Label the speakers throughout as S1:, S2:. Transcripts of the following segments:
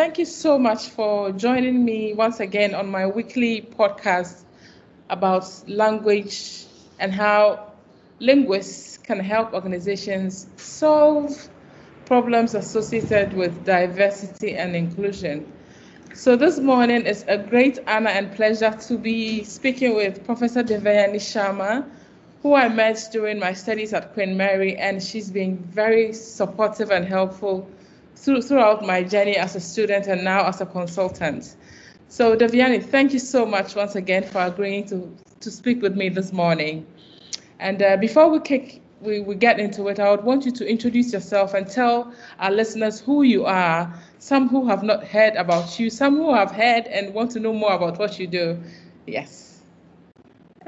S1: thank you so much for joining me once again on my weekly podcast about language and how linguists can help organizations solve problems associated with diversity and inclusion. So this morning is a great honor and pleasure to be speaking with Professor Devyani Sharma, who I met during my studies at Queen Mary, and she's been very supportive and helpful through, throughout my journey as a student and now as a consultant. So Devyani, thank you so much once again for agreeing to, to speak with me this morning. And uh, before we kick we, we get into it, I would want you to introduce yourself and tell our listeners who you are, some who have not heard about you, some who have heard and want to know more about what you do. Yes.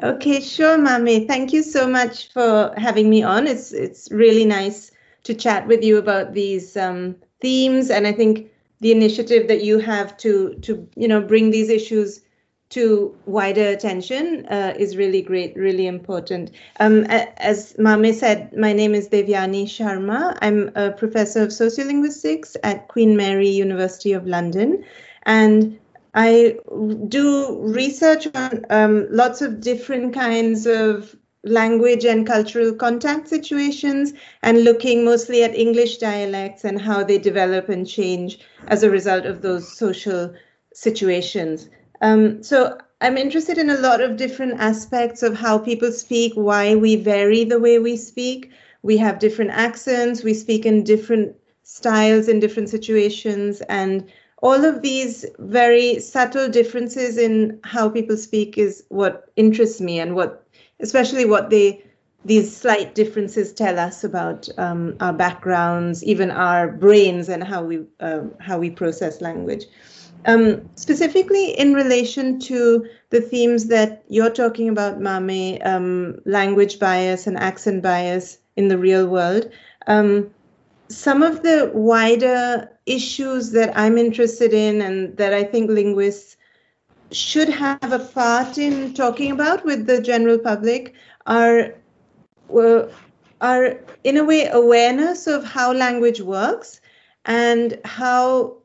S2: Okay, sure, Mami. Thank you so much for having me on. It's it's really nice to chat with you about these um, themes, and I think the initiative that you have to to you know bring these issues to wider attention uh, is really great, really important. Um, as Mame said, my name is Devyani Sharma. I'm a professor of sociolinguistics at Queen Mary University of London. And I do research on um, lots of different kinds of language and cultural contact situations and looking mostly at English dialects and how they develop and change as a result of those social situations. Um, so I'm interested in a lot of different aspects of how people speak, why we vary the way we speak. We have different accents, we speak in different styles in different situations, and all of these very subtle differences in how people speak is what interests me and what, especially what they these slight differences tell us about um, our backgrounds, even our brains, and how we uh, how we process language. Um, specifically in relation to the themes that you're talking about, Mame, um, language bias and accent bias in the real world, um, some of the wider issues that I'm interested in and that I think linguists should have a part in talking about with the general public are uh, are in a way awareness of how language works and how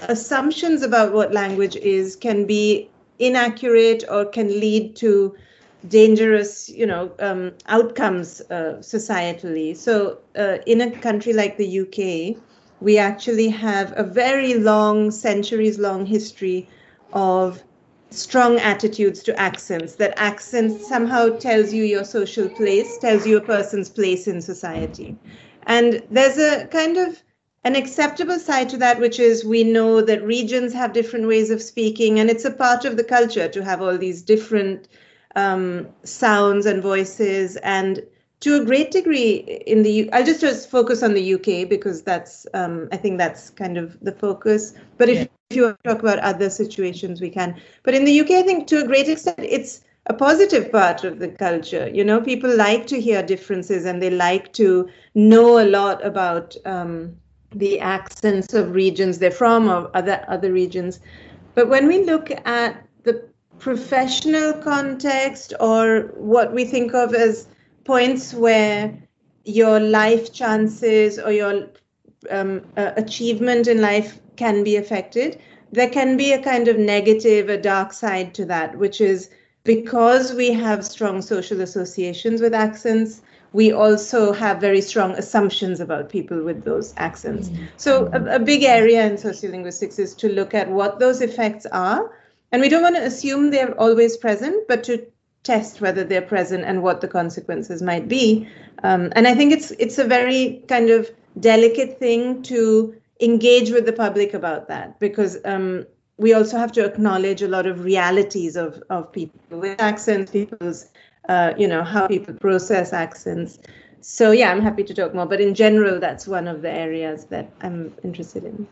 S2: assumptions about what language is can be inaccurate or can lead to dangerous you know um, outcomes uh, societally. So uh, in a country like the uk we actually have a very long centuries long history of strong attitudes to accents that accent somehow tells you your social place tells you a person's place in society and there's a kind of an acceptable side to that, which is we know that regions have different ways of speaking, and it's a part of the culture to have all these different um, sounds and voices. And to a great degree, in the I'll just, just focus on the UK because that's um, I think that's kind of the focus. But if, yeah. if you talk about other situations, we can. But in the UK, I think to a great extent, it's a positive part of the culture. You know, people like to hear differences and they like to know a lot about. Um, the accents of regions they're from or other other regions. But when we look at the professional context or what we think of as points where your life chances or your um, uh, achievement in life can be affected, there can be a kind of negative, a dark side to that, which is because we have strong social associations with accents, we also have very strong assumptions about people with those accents. Mm-hmm. So, a, a, big area in sociolinguistics is to look at what those effects are. And we don't want to assume they're always present, but to test whether they're present and what the consequences might be. Um, and I think it's it's a very kind of delicate thing to engage with the public about that because um, we also have to acknowledge a lot of realities of, of people with accents, people's uh, you know, how people process accents. So yeah, I'm happy to talk more. But in general, that's one of the areas that I'm interested in.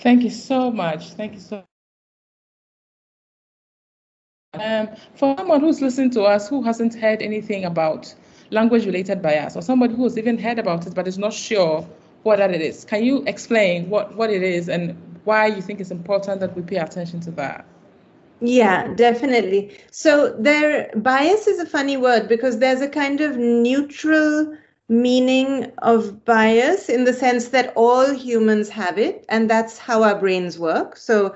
S1: Thank you so much. Thank you so. Um, for someone who's listening to us who hasn't heard anything about language-related bias, or somebody who's even heard about it but is not sure what that it is, can you explain what, what it is and why you think it's important that we pay attention to that?
S2: Yeah, definitely. So there bias is a funny word because there's a kind of neutral meaning of bias in the sense that all humans have it, and that's how our brains work. So,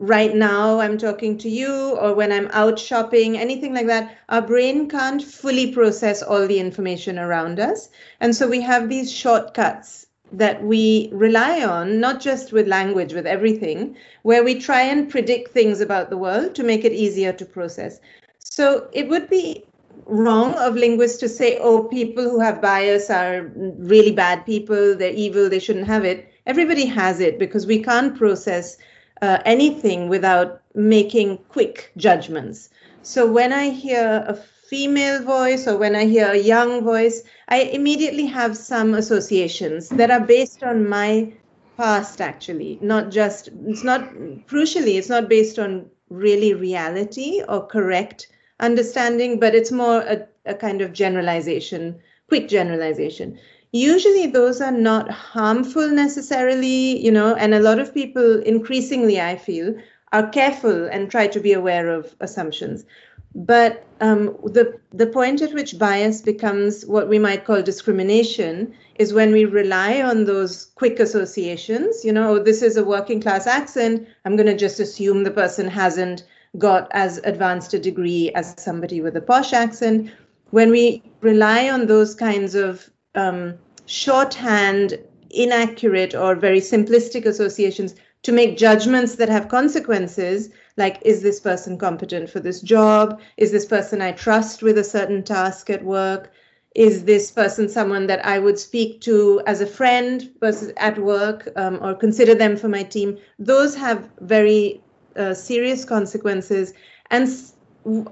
S2: right now I'm talking to you, or when I'm out shopping, anything like that, our brain can't fully process all the information around us. And so, we have these shortcuts that we rely on, not just with language, with everything, where we try and predict things about the world to make it easier to process. So it would be wrong of linguists to say, oh, people who have bias are really bad people, they're evil, they shouldn't have it. Everybody has it because we can't process uh, anything without making quick judgments. So when I hear a female voice or when I hear a young voice, I immediately have some associations that are based on my past, actually, not just, it's not, crucially, it's not based on really reality or correct understanding, but it's more a, a kind of generalization, quick generalization. Usually, those are not harmful necessarily, you know, and a lot of people increasingly, I feel, are careful and try to be aware of assumptions. But um, the the point at which bias becomes what we might call discrimination is when we rely on those quick associations. You know, oh, this is a working class accent. I'm going to just assume the person hasn't got as advanced a degree as somebody with a posh accent. When we rely on those kinds of um, shorthand, inaccurate, or very simplistic associations to make judgments that have consequences, like is this person competent for this job? Is this person I trust with a certain task at work? Is this person someone that I would speak to as a friend versus at work um, or consider them for my team? Those have very uh, serious consequences. And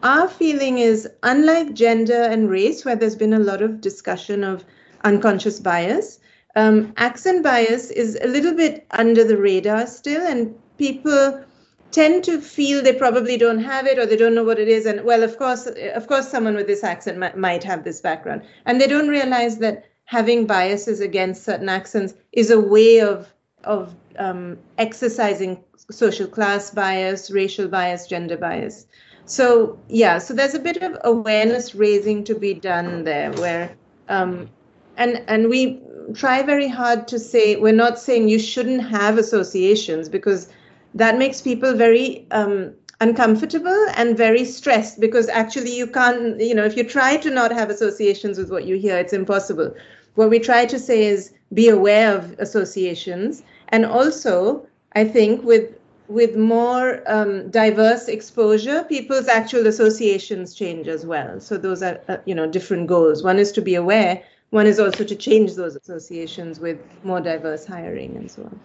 S2: our feeling is unlike gender and race, where there's been a lot of discussion of unconscious bias, um, accent bias is a little bit under the radar still, and people tend to feel they probably don't have it or they don't know what it is. And well of course of course someone with this accent might, might have this background. And they don't realize that having biases against certain accents is a way of of um, exercising social class bias racial bias gender bias. So yeah so there's a bit of awareness raising to be done there where um, and and we try very hard to say we're not saying you shouldn't have associations because that makes people very um, uncomfortable and very stressed because actually you can't you know if you try to not have associations with what you hear it's impossible. What we try to say is be aware of associations. And also i think with with more um, diverse exposure people's actual associations change as well. So those are uh, you know different goals. One is to be aware one is also to change those associations with more diverse hiring and so on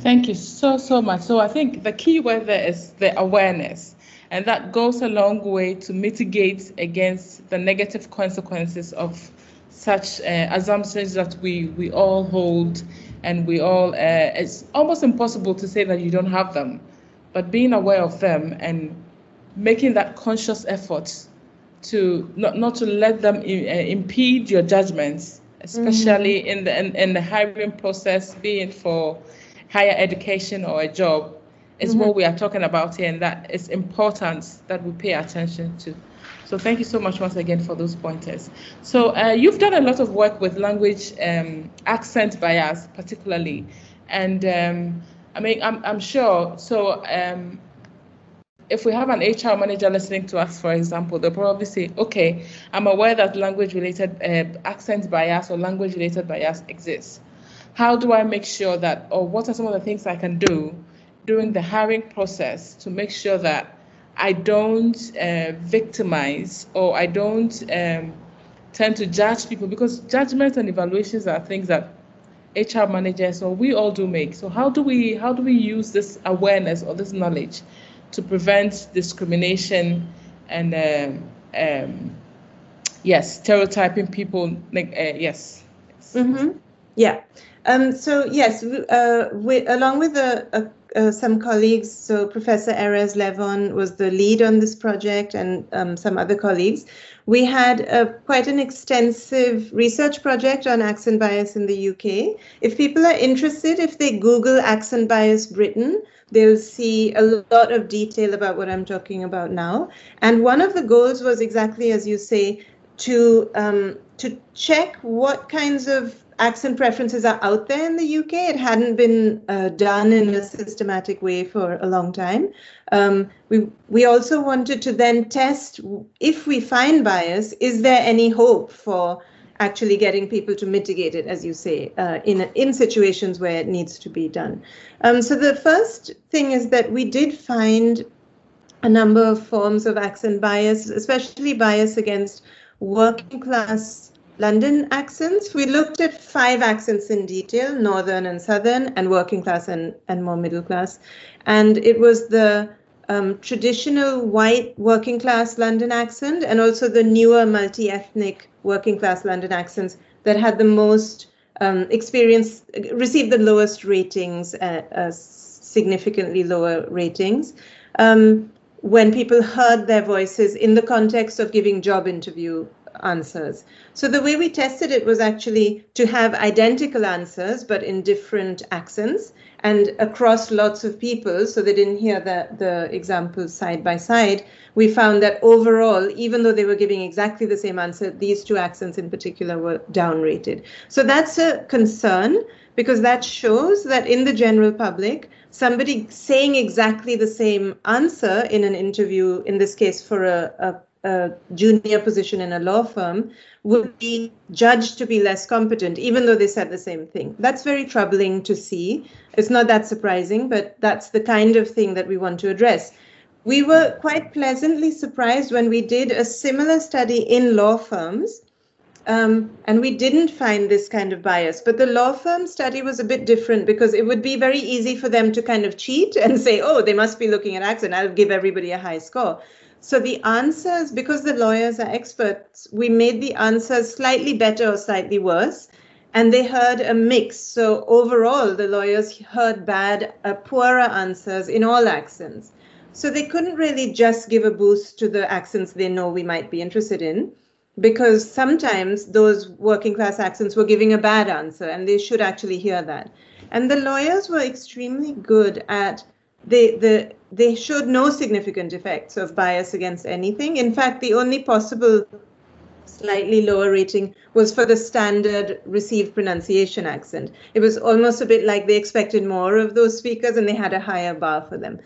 S1: Thank you so, so much. So I think the key word there is the awareness, and that goes a long way to mitigate against the negative consequences of such uh, assumptions that we, we all hold and we all, uh, it's almost impossible to say that you don't have them, but being aware of them and making that conscious effort to not, not to let them uh, impede your judgments, especially mm-hmm. in the in, in the hiring process, being for higher education or a job is mm-hmm. what we are talking about here, and that is important that we pay attention to. So thank you so much once again for those pointers. So uh, you've done a lot of work with language um, accent bias, particularly, and um, I mean I'm I'm sure. So um, if we have an HR manager listening to us, for example, they'll probably say, okay, I'm aware that language-related uh, accent bias or language-related bias exists how do I make sure that, or what are some of the things I can do during the hiring process to make sure that I don't uh, victimize or I don't um, tend to judge people because judgments and evaluations are things that HR managers or we all do make. So how do we how do we use this awareness or this knowledge to prevent discrimination and um, um, yes, stereotyping people? Uh, yes.
S2: Mm-hmm. Yeah. Um, so yes, uh, we, along with uh, some colleagues, so Professor Erez Levon was the lead on this project, and um, some other colleagues. We had quite an extensive research project on accent bias in the UK. If people are interested, if they Google accent bias Britain, they'll see a lot of detail about what I'm talking about now. And one of the goals was exactly as you say, to um, to check what kinds of accent preferences are out there in the UK. It hadn't been uh, done in a systematic way for a long time. Um, we we also wanted to then test if we find bias, is there any hope for actually getting people to mitigate it, as you say, uh, in in situations where it needs to be done. Um, so the first thing is that we did find a number of forms of accent bias, especially bias against working class London accents. We looked at five accents in detail Northern and Southern, and working class and, and more middle class. And it was the um, traditional white working class London accent and also the newer multi ethnic working class London accents that had the most um, experience, received the lowest ratings, uh, uh, significantly lower ratings. Um, when people heard their voices in the context of giving job interview answers. So the way we tested it was actually to have identical answers, but in different accents and across lots of people. So they didn't hear the, the examples side by side. We found that overall, even though they were giving exactly the same answer, these two accents in particular were downrated. So that's a concern because that shows that in the general public, somebody saying exactly the same answer in an interview, in this case for a, a a junior position in a law firm would be judged to be less competent, even though they said the same thing. That's very troubling to see. It's not that surprising, but that's the kind of thing that we want to address. We were quite pleasantly surprised when we did a similar study in law firms. Um, and we didn't find this kind of bias. But the law firm study was a bit different because it would be very easy for them to kind of cheat and say, oh, they must be looking at accent. I'll give everybody a high score. So the answers, because the lawyers are experts, we made the answers slightly better or slightly worse. And they heard a mix. So overall, the lawyers heard bad, uh, poorer answers in all accents. So they couldn't really just give a boost to the accents they know we might be interested in, because sometimes those working class accents were giving a bad answer, and they should actually hear that. And the lawyers were extremely good at they the they showed no significant effects of bias against anything. In fact, the only possible slightly lower rating was for the standard received pronunciation accent. It was almost a bit like they expected more of those speakers and they had a higher bar for them.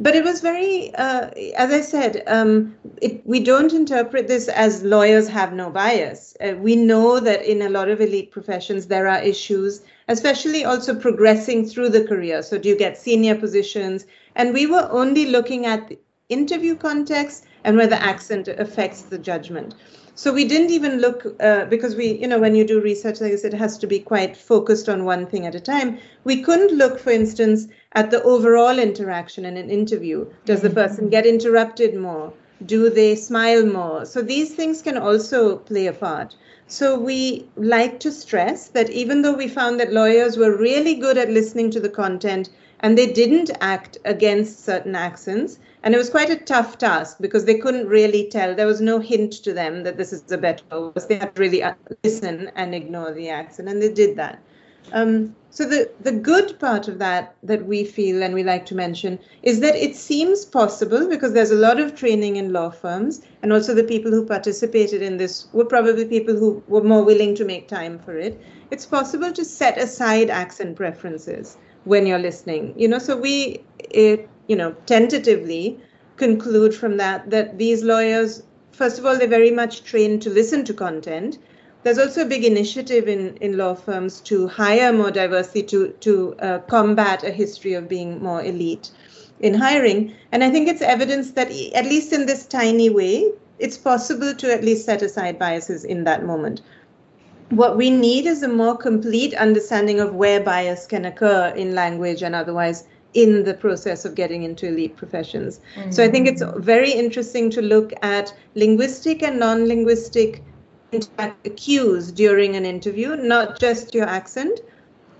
S2: But it was very, uh, as I said, um, it, we don't interpret this as lawyers have no bias. Uh, we know that in a lot of elite professions, there are issues, especially also progressing through the career. So, do you get senior positions? And we were only looking at the interview context and whether accent affects the judgment. So we didn't even look uh, because we, you know, when you do research like this, it has to be quite focused on one thing at a time. We couldn't look, for instance, at the overall interaction in an interview. Does the person get interrupted more? Do they smile more? So these things can also play a part. So we like to stress that even though we found that lawyers were really good at listening to the content and they didn't act against certain accents. And it was quite a tough task because they couldn't really tell. There was no hint to them that this is a better. They had to really uh, listen and ignore the accent, and they did that. Um, so the, the good part of that that we feel and we like to mention is that it seems possible because there's a lot of training in law firms and also the people who participated in this were probably people who were more willing to make time for it. It's possible to set aside accent preferences when you're listening. You know, so we, it, you know, tentatively conclude from that that these lawyers, first of all, they're very much trained to listen to content. There's also a big initiative in, in law firms to hire more diversity to to uh, combat a history of being more elite in hiring. And I think it's evidence that at least in this tiny way, it's possible to at least set aside biases in that moment what we need is a more complete understanding of where bias can occur in language and otherwise in the process of getting into elite professions. Mm-hmm. So I think it's very interesting to look at linguistic and non linguistic cues during an interview, not just your accent,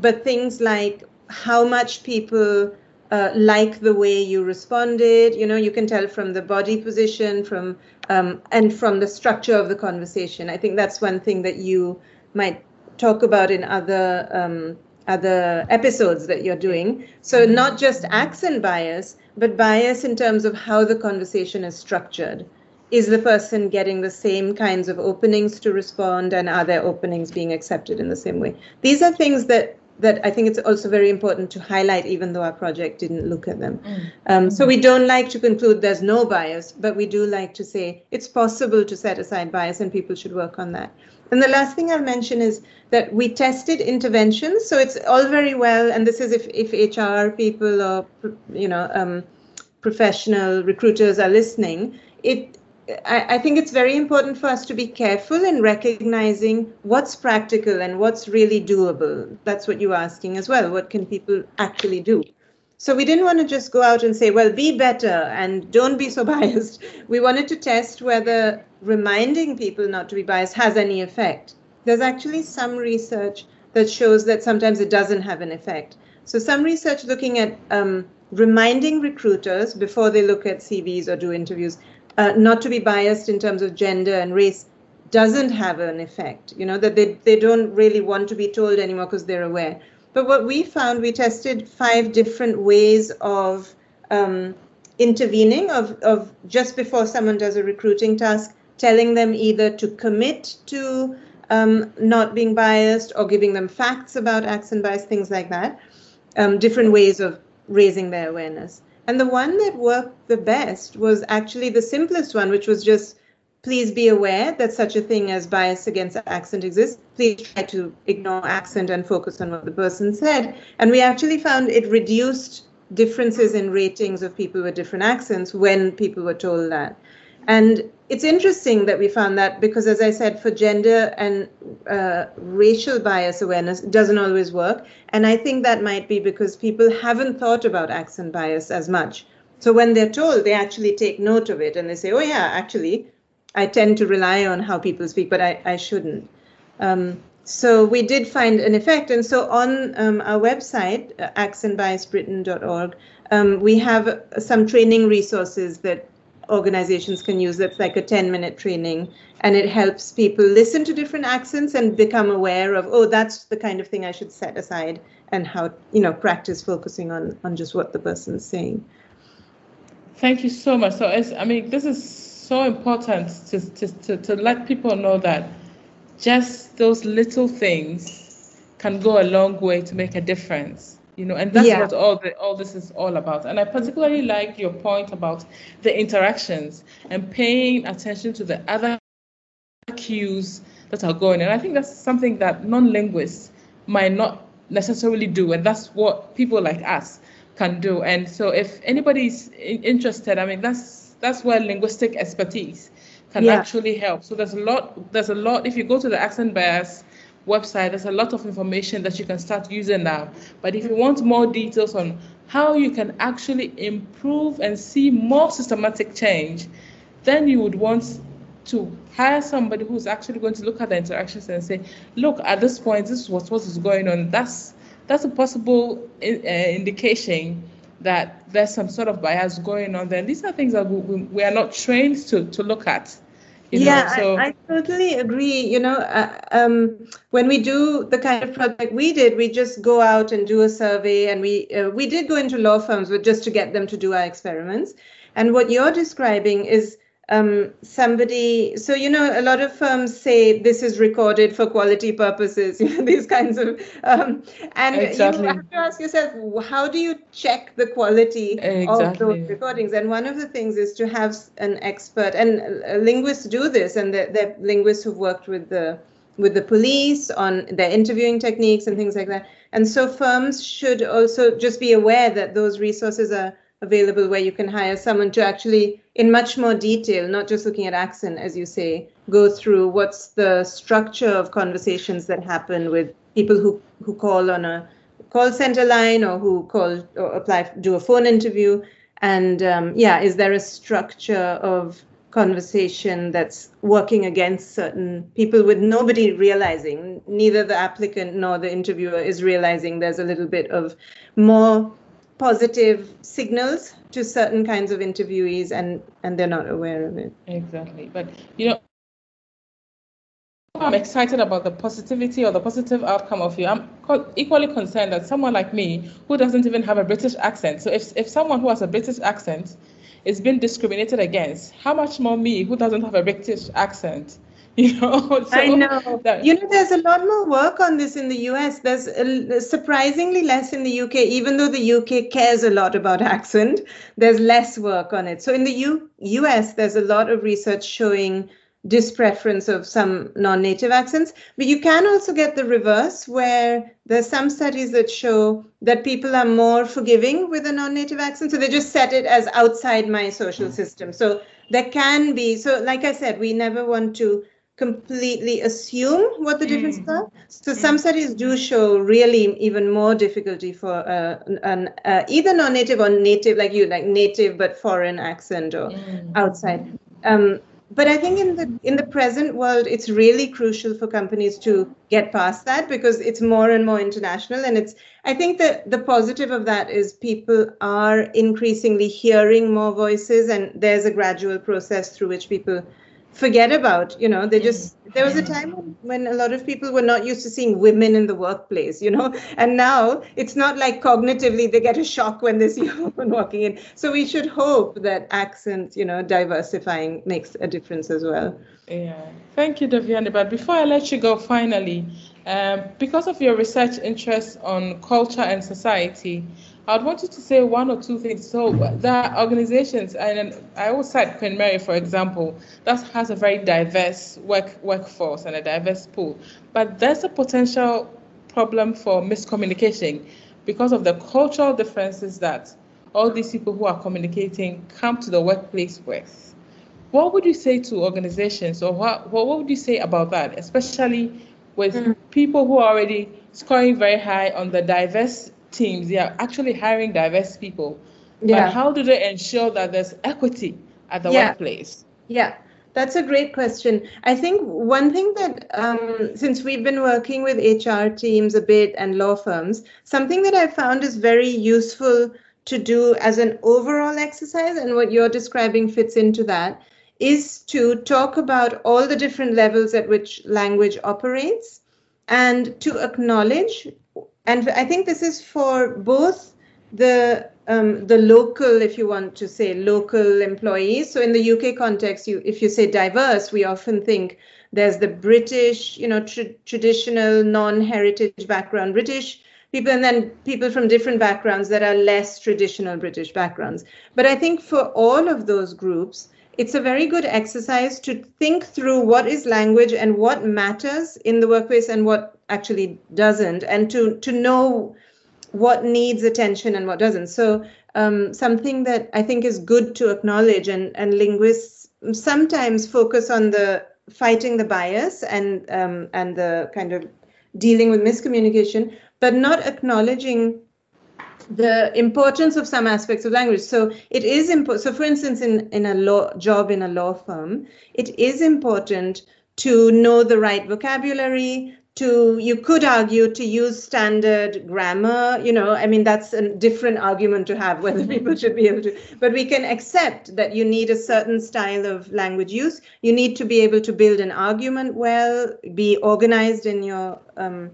S2: but things like how much people uh, like the way you responded. You know, you can tell from the body position, from um, and from the structure of the conversation. I think that's one thing that you might talk about in other um, other episodes that you're doing. So mm-hmm. not just accent bias, but bias in terms of how the conversation is structured is the person getting the same kinds of openings to respond and are their openings being accepted in the same way these are things that that I think it's also very important to highlight, even though our project didn't look at them. Mm. Um, so we don't like to conclude there's no bias, but we do like to say it's possible to set aside bias and people should work on that. And the last thing I'll mention is that we tested interventions. So it's all very well, and this is if, if HR people or you know um, professional recruiters are listening. It I, I, think it's very important for us to be careful in recognizing what's practical and what's really doable. That's what you're asking as well. What can people actually do? So we didn't want to just go out and say, well, be better and don't be so biased. We wanted to test whether reminding people not to be biased has any effect. There's actually some research that shows that sometimes it doesn't have an effect. So some research looking at um, reminding recruiters before they look at CVs or do interviews uh, not to be biased in terms of gender and race doesn't have an effect. You know, that they, they don't really want to be told anymore because they're aware. But what we found, we tested five different ways of um, intervening, of, of just before someone does a recruiting task, telling them either to commit to um, not being biased or giving them facts about accent bias, things like that. Um, different ways of raising their awareness. And the one that worked the best was actually the simplest one, which was just please be aware that such a thing as bias against accent exists. Please try to ignore accent and focus on what the person said. And we actually found it reduced differences in ratings of people with different accents when people were told that. And it's interesting that we found that because, as I said, for gender and uh, racial bias awareness, doesn't always work. And I think that might be because people haven't thought about accent bias as much. So when they're told, they actually take note of it and they say, oh, yeah, actually, I tend to rely on how people speak, but I, I shouldn't. Um, so we did find an effect. And so on um, our website, uh, accentbiasbritain.org, um, we have some training resources that organizations can use that's like a 10 minute training and it helps people listen to different accents and become aware of oh that's the kind of thing i should set aside and how you know practice focusing on on just what the person's saying.
S1: Thank you so much. So i mean this is so important to, to, to, to let people know that just those little things can go a long way to make a difference you know and that's yeah. what all the all this is all about and i particularly like your point about the interactions and paying attention to the other cues that are going and i think that's something that non-linguists might not necessarily do and that's what people like us can do and so if anybody's interested i mean that's that's where linguistic expertise can yeah. actually help so there's a lot there's a lot if you go to the accent bias website, there's a lot of information that you can start using now. But if you want more details on how you can actually improve and see more systematic change, then you would want to hire somebody who's actually going to look at the interactions and say, look, at this point, this is what, what is going on. That's that's a possible uh, indication that there's some sort of bias going on. Then these are things that we, we are not trained to, to look at.
S2: You yeah, know, so. I, I, totally agree. You know, uh, um, when we do the kind of project we did, we just go out and do a survey, and we uh, we did go into law firms, but just to get them to do our experiments. And what you're describing is um, somebody so you know a lot of firms say this is recorded for quality purposes you know these kinds of um, and exactly. you have to ask yourself how do you check the quality exactly. of those recordings and one of the things is to have an expert and uh, linguists do this and the, the linguists who've worked with the with the police on their interviewing techniques and things like that and so firms should also just be aware that those resources are available where you can hire someone to actually, in much more detail, not just looking at accent, as you say, go through what's the structure of conversations that happen with people who, who call on a call center line or who call or apply, do a phone interview. And um, yeah, is there a structure of conversation that's working against certain people with nobody realizing, neither the applicant nor the interviewer is realizing there's a little bit of more positive signals to certain kinds of interviewees and and they're not aware of it
S1: exactly but you know I'm excited about the positivity or the positive outcome of you. I'm equally concerned that someone like me, who doesn't even have a British accent, so if, if someone who has a British accent is being discriminated against, how much more me who doesn't have a British accent? You know,
S2: so I know. That, you know, there's a lot more work on this in the US. There's surprisingly less in the UK, even though the UK cares a lot about accent. There's less work on it. So in the U- US, there's a lot of research showing dispreference of some non-native accents but you can also get the reverse where there's some studies that show that people are more forgiving with a non-native accent so they just set it as outside my social hmm. system so there can be so like i said we never want to completely assume what the differences mm. are so some mm. studies do show really even more difficulty for uh, an uh, either non-native or native like you like native but foreign accent or mm. outside um, but I think in the in the present world, it's really crucial for companies to get past that because it's more and more international. And it's I think that the positive of that is people are increasingly hearing more voices, and there's a gradual process through which people forget about you know they just there was a time when a lot of people were not used to seeing women in the workplace you know and now it's not like cognitively they get a shock when they see a woman walking in. So we should hope that accents you know diversifying makes a difference as well.
S1: Yeah. Thank you Devyani but before I let you go finally um, because of your research interests on culture and society I'd want you to say one or two things. So there are organizations, and I always cite Queen Mary, for example, that has a very diverse work workforce and a diverse pool. But there's a potential problem for miscommunication because of the cultural differences that all these people who are communicating come to the workplace with. What would you say to organizations, or what, what would you say about that, especially with mm. people who are already scoring very high on the diverse teams, they are actually hiring diverse people. Yeah. But how do they ensure that there's equity at the yeah. workplace?
S2: Yeah. That's a great question. I think one thing that, um, since we've been working with HR teams a bit and law firms, something that I found is very useful to do as an overall exercise, and what you're describing fits into that, is to talk about all the different levels at which language operates and to acknowledge and I think this is for both the um, the local, if you want to say local employees. So in the UK context, you if you say diverse, we often think there's the British, you know, tr- traditional non-heritage background British people, and then people from different backgrounds that are less traditional British backgrounds. But I think for all of those groups, it's a very good exercise to think through what is language and what matters in the workplace and what actually doesn't, and to to know what needs attention and what doesn't. So um, something that I think is good to acknowledge, and and linguists sometimes focus on the fighting the bias and um, and the kind of dealing with miscommunication, but not acknowledging the importance of some aspects of language. So it is important. So, for instance, in in a law job in a law firm, it is important to know the right vocabulary. To you could argue to use standard grammar. You know, I mean that's a different argument to have whether people should be able to. But we can accept that you need a certain style of language use. You need to be able to build an argument well, be organized in your um,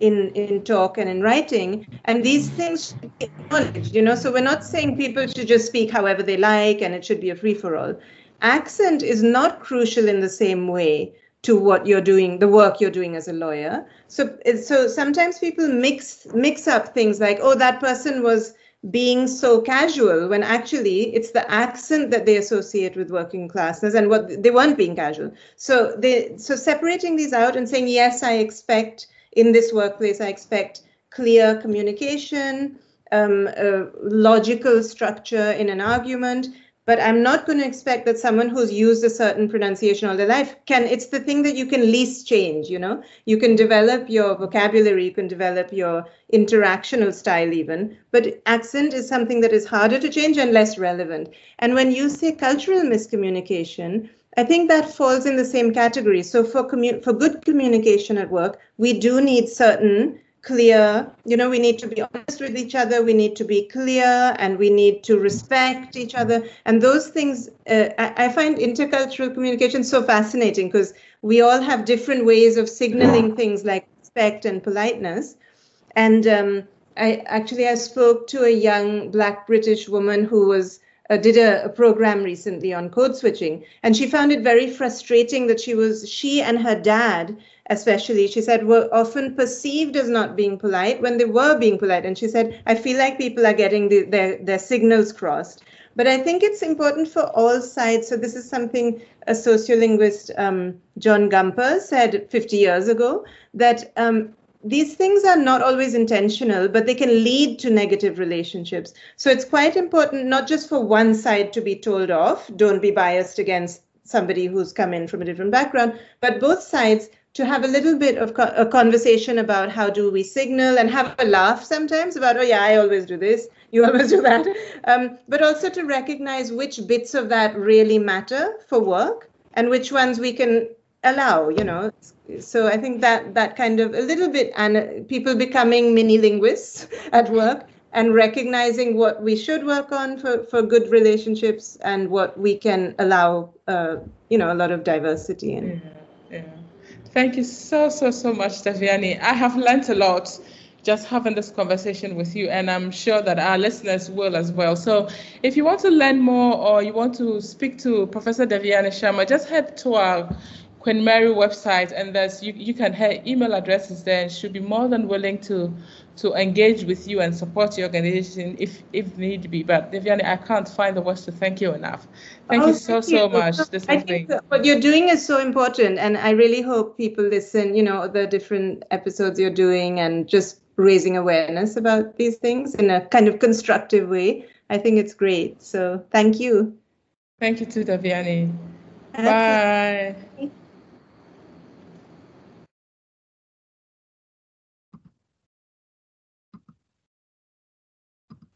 S2: in in talk and in writing and these things should be acknowledged you know so we're not saying people should just speak however they like and it should be a free for all accent is not crucial in the same way to what you're doing the work you're doing as a lawyer. So so sometimes people mix mix up things like oh that person was being so casual when actually it's the accent that they associate with working classes and what they weren't being casual. So they so separating these out and saying yes i expect in this workplace, I expect clear communication, um, logical structure in an argument, but I'm not going to expect that someone who's used a certain pronunciation all their life can. It's the thing that you can least change. You know, you can develop your vocabulary, you can develop your interactional style, even. But accent is something that is harder to change and less relevant. And when you say cultural miscommunication, I think that falls in the same category. So for commu- for good communication at work, we do need certain clear, you know, we need to be honest with each other, we need to be clear, and we need to respect each other. And those things, uh, I, I, find intercultural communication so fascinating because we all have different ways of signaling things like respect and politeness. And um, I actually I spoke to a young Black British woman who was uh, did a, a, program recently on code switching, and she found it very frustrating that she was she and her dad, especially, she said, were often perceived as not being polite when they were being polite. And she said, I feel like people are getting the, their their signals crossed. But I think it's important for all sides. So this is something a sociolinguist, um, John Gumperz, said 50 years ago that um, these things are not always intentional, but they can lead to negative relationships. So it's quite important not just for one side to be told off, don't be biased against somebody who's come in from a different background, but both sides to have a little bit of co- a conversation about how do we signal and have a laugh sometimes about, oh, yeah, I always do this, you always do that. Um, but also to recognize which bits of that really matter for work and which ones we can allow you know so i think that that kind of a little bit and people becoming mini linguists at work and recognizing what we should work on for, for good relationships and what we can allow uh, you know a lot of diversity in
S1: yeah. Thank you so so so much devyani i have learned a lot just having this conversation with you, and I'm sure that our listeners will as well. So, if you want to learn more or you want to speak to Professor Devyani Sharma, just head to our Queen Mary website, and there's you, you can her email addresses there, and she'll be more than willing to to engage with you and support your organization if if need be. But Devyani, I can't find the words to thank you enough. Thank oh, you so so much. This I
S2: think what you're doing is so important, and I really hope people listen. You know the different episodes you're doing, and just raising awareness about these things in a kind of constructive way. I think it's great. So thank you.
S1: Thank you to Devyani. Okay. Bye.